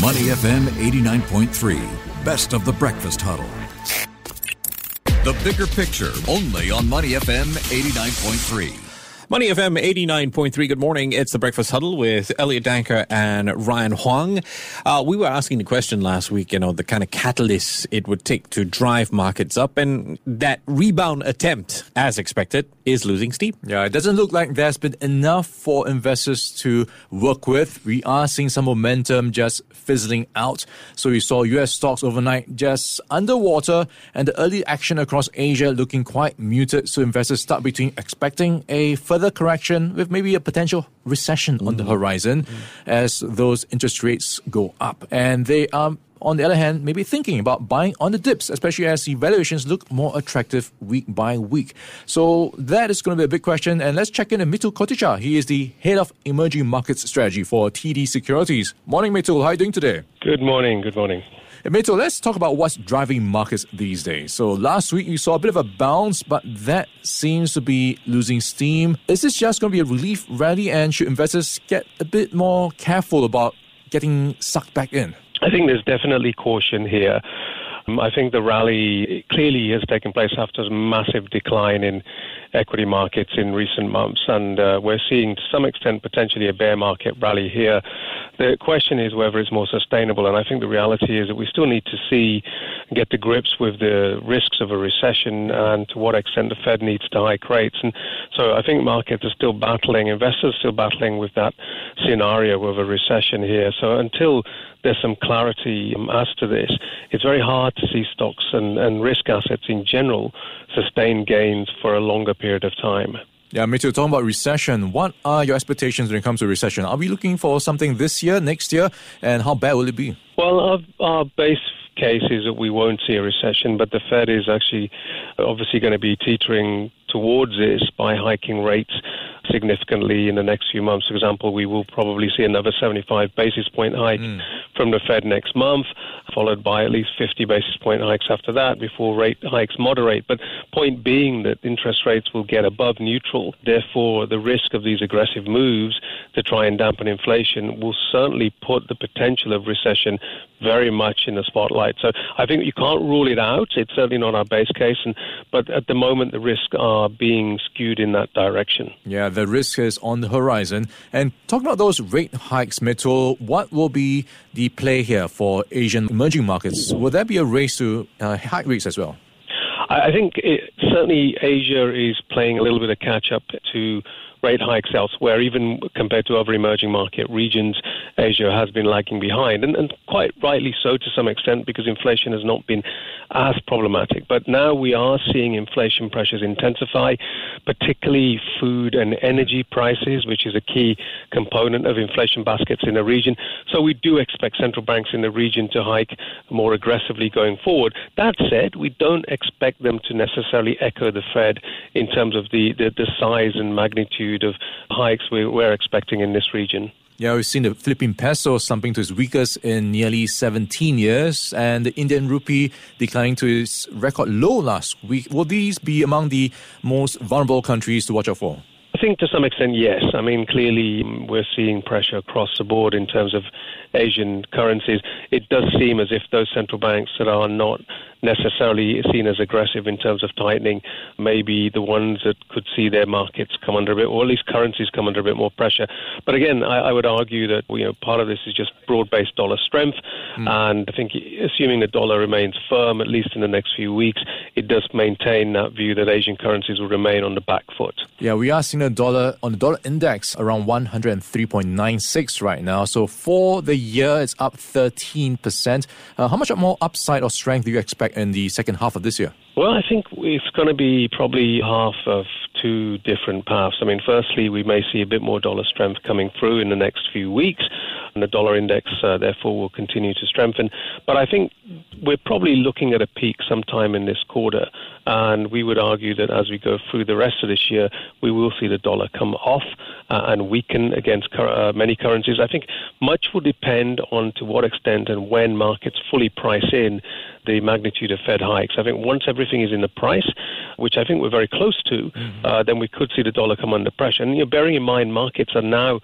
Money FM 89.3, best of the breakfast huddle. The bigger picture, only on Money FM 89.3. Money FM 89.3. Good morning. It's the Breakfast Huddle with Elliot Danker and Ryan Huang. Uh, we were asking the question last week, you know, the kind of catalyst it would take to drive markets up, and that rebound attempt, as expected, is losing steam. Yeah, it doesn't look like there's been enough for investors to work with. We are seeing some momentum just fizzling out. So we saw US stocks overnight just underwater, and the early action across Asia looking quite muted. So investors start between expecting a further further correction with maybe a potential recession mm. on the mm. horizon mm. as those interest rates go up. And they are on the other hand, maybe thinking about buying on the dips, especially as the valuations look more attractive week by week. So that is going to be a big question. And let's check in with Mitul Kotecha. He is the head of emerging markets strategy for TD Securities. Morning, Mitul. How are you doing today? Good morning. Good morning. Mitul, let's talk about what's driving markets these days. So last week you saw a bit of a bounce, but that seems to be losing steam. Is this just going to be a relief rally, and should investors get a bit more careful about getting sucked back in? I think there's definitely caution here. Um, I think the rally clearly has taken place after a massive decline in equity markets in recent months, and uh, we're seeing to some extent potentially a bear market rally here. The question is whether it's more sustainable, and I think the reality is that we still need to see get to grips with the risks of a recession and to what extent the Fed needs to hike rates. And so I think markets are still battling, investors are still battling with that scenario of a recession here. So until there's some clarity um, as to this, it's very hard see stocks and, and risk assets in general sustain gains for a longer period of time. Yeah, too. Talking about recession, what are your expectations when it comes to recession? Are we looking for something this year, next year, and how bad will it be? Well, our, our base case is that we won't see a recession, but the Fed is actually obviously going to be teetering towards this by hiking rates significantly in the next few months. For example, we will probably see another 75 basis point hike mm. from the Fed next month, followed by at least 50 basis point hikes after that before rate hikes moderate. But point being that interest rates will get above neutral. Therefore, the risk of these aggressive moves to try and dampen inflation will certainly put the potential of recession very much in the spotlight. So I think you can't rule it out. It's certainly not our base case, and, but at the moment the risks are being skewed in that direction. Yeah, the risk is on the horizon. And talking about those rate hikes, Mitul, what will be the play here for Asian emerging markets? Will there be a race to uh, hike rates as well? I think it, certainly Asia is playing a little bit of catch up to rate hikes elsewhere, even compared to other emerging market regions, Asia has been lagging behind, and, and quite rightly so to some extent because inflation has not been as problematic. But now we are seeing inflation pressures intensify, particularly food and energy prices, which is a key component of inflation baskets in the region. So we do expect central banks in the region to hike more aggressively going forward. That said, we don't expect them to necessarily echo the Fed in terms of the, the, the size and magnitude magnitude of hikes we, we're expecting in this region. Yeah, we've seen the Philippine peso slumping to its weakest in nearly 17 years, and the Indian rupee declining to its record low last week. Will these be among the most vulnerable countries to watch out for? I think to some extent, yes. I mean, clearly mm, we're seeing pressure across the board in terms of Asian currencies. It does seem as if those central banks that are not necessarily seen as aggressive in terms of tightening, maybe the ones that could see their markets come under a bit, or at least currencies come under a bit more pressure. But again, I, I would argue that you know part of this is just broad-based dollar strength, mm. and I think assuming the dollar remains firm at least in the next few weeks, it does maintain that view that Asian currencies will remain on the back foot. Yeah, we are seeing the dollar on the dollar index around 103.96 right now. So for the year, it's up 13%. Uh, how much more upside or strength do you expect? In the second half of this year? Well, I think it's going to be probably half of two different paths. I mean, firstly, we may see a bit more dollar strength coming through in the next few weeks, and the dollar index, uh, therefore, will continue to strengthen. But I think we're probably looking at a peak sometime in this quarter, and we would argue that as we go through the rest of this year, we will see the dollar come off uh, and weaken against uh, many currencies. I think much will depend on to what extent and when markets fully price in the magnitude of Fed hikes. I think once everything is in the price, which I think we're very close to, mm-hmm. Uh, then we could see the dollar come under pressure. And you know, bearing in mind, markets are now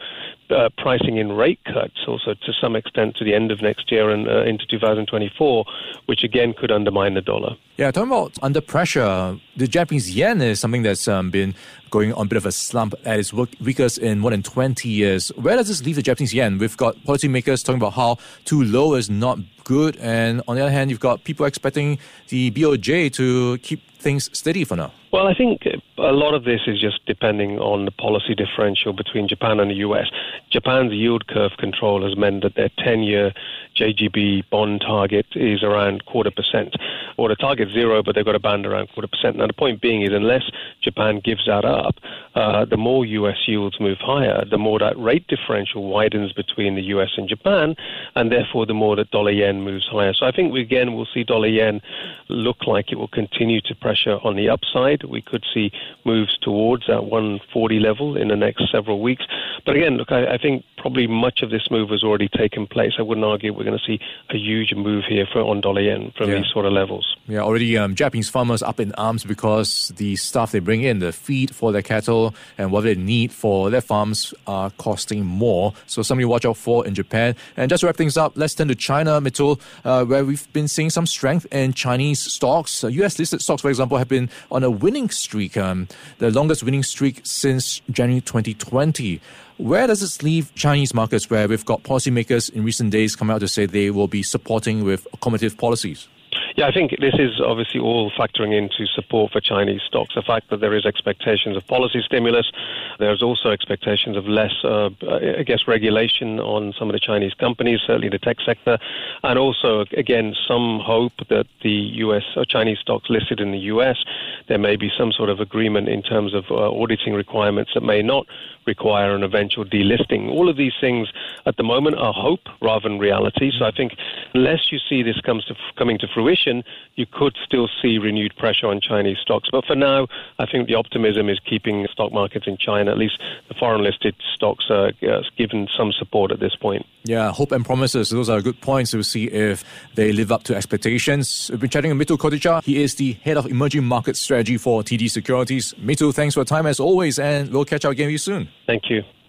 uh, pricing in rate cuts also to some extent to the end of next year and uh, into 2024, which again could undermine the dollar. Yeah, talking about under pressure, the Japanese yen is something that's um, been going on a bit of a slump at its weakest in more than 20 years. Where does this leave the Japanese yen? We've got policymakers talking about how too low is not good, and on the other hand, you've got people expecting the BOJ to keep things steady for now. Well, I think a lot of this is just depending on the policy differential between Japan and the US. Japan's yield curve control has meant that their 10 year JGB bond target is around quarter percent. Or the target's zero, but they've got a band around quarter percent. Now, the point being is unless Japan gives that up, uh, the more US yields move higher, the more that rate differential widens between the US and Japan, and therefore the more that dollar yen moves higher. So I think we, again we'll see dollar yen look like it will continue to pressure on the upside we could see moves towards that 140 level in the next several weeks. But again, look, I, I think probably much of this move has already taken place. I wouldn't argue we're going to see a huge move here for on dollar yen from yeah. these sort of levels. Yeah, already um, Japanese farmers up in arms because the stuff they bring in, the feed for their cattle and what they need for their farms are costing more. So something to watch out for in Japan. And just to wrap things up, let's turn to China, Mitul, uh, where we've been seeing some strength in Chinese stocks. Uh, US listed stocks, for example, have been on a winning streak, um, the longest winning streak since January 2020. Where does this leave Chinese markets where we've got policymakers in recent days come out to say they will be supporting with accommodative policies? Yeah, I think this is obviously all factoring into support for Chinese stocks. The fact that there is expectations of policy stimulus, there's also expectations of less, uh, I guess, regulation on some of the Chinese companies, certainly the tech sector, and also, again, some hope that the U.S. or Chinese stocks listed in the U.S. there may be some sort of agreement in terms of uh, auditing requirements that may not require an eventual delisting. All of these things at the moment are hope rather than reality. So I think unless you see this comes to, coming to fruition, you could still see renewed pressure on Chinese stocks. But for now, I think the optimism is keeping stock markets in China, at least the foreign listed stocks, are uh, given some support at this point. Yeah, hope and promises. Those are good points We'll see if they live up to expectations. We've been chatting with Mitul Kotecha. He is the head of emerging market strategy for TD Securities. Mitul, thanks for your time as always, and we'll catch up again with you soon. Thank you.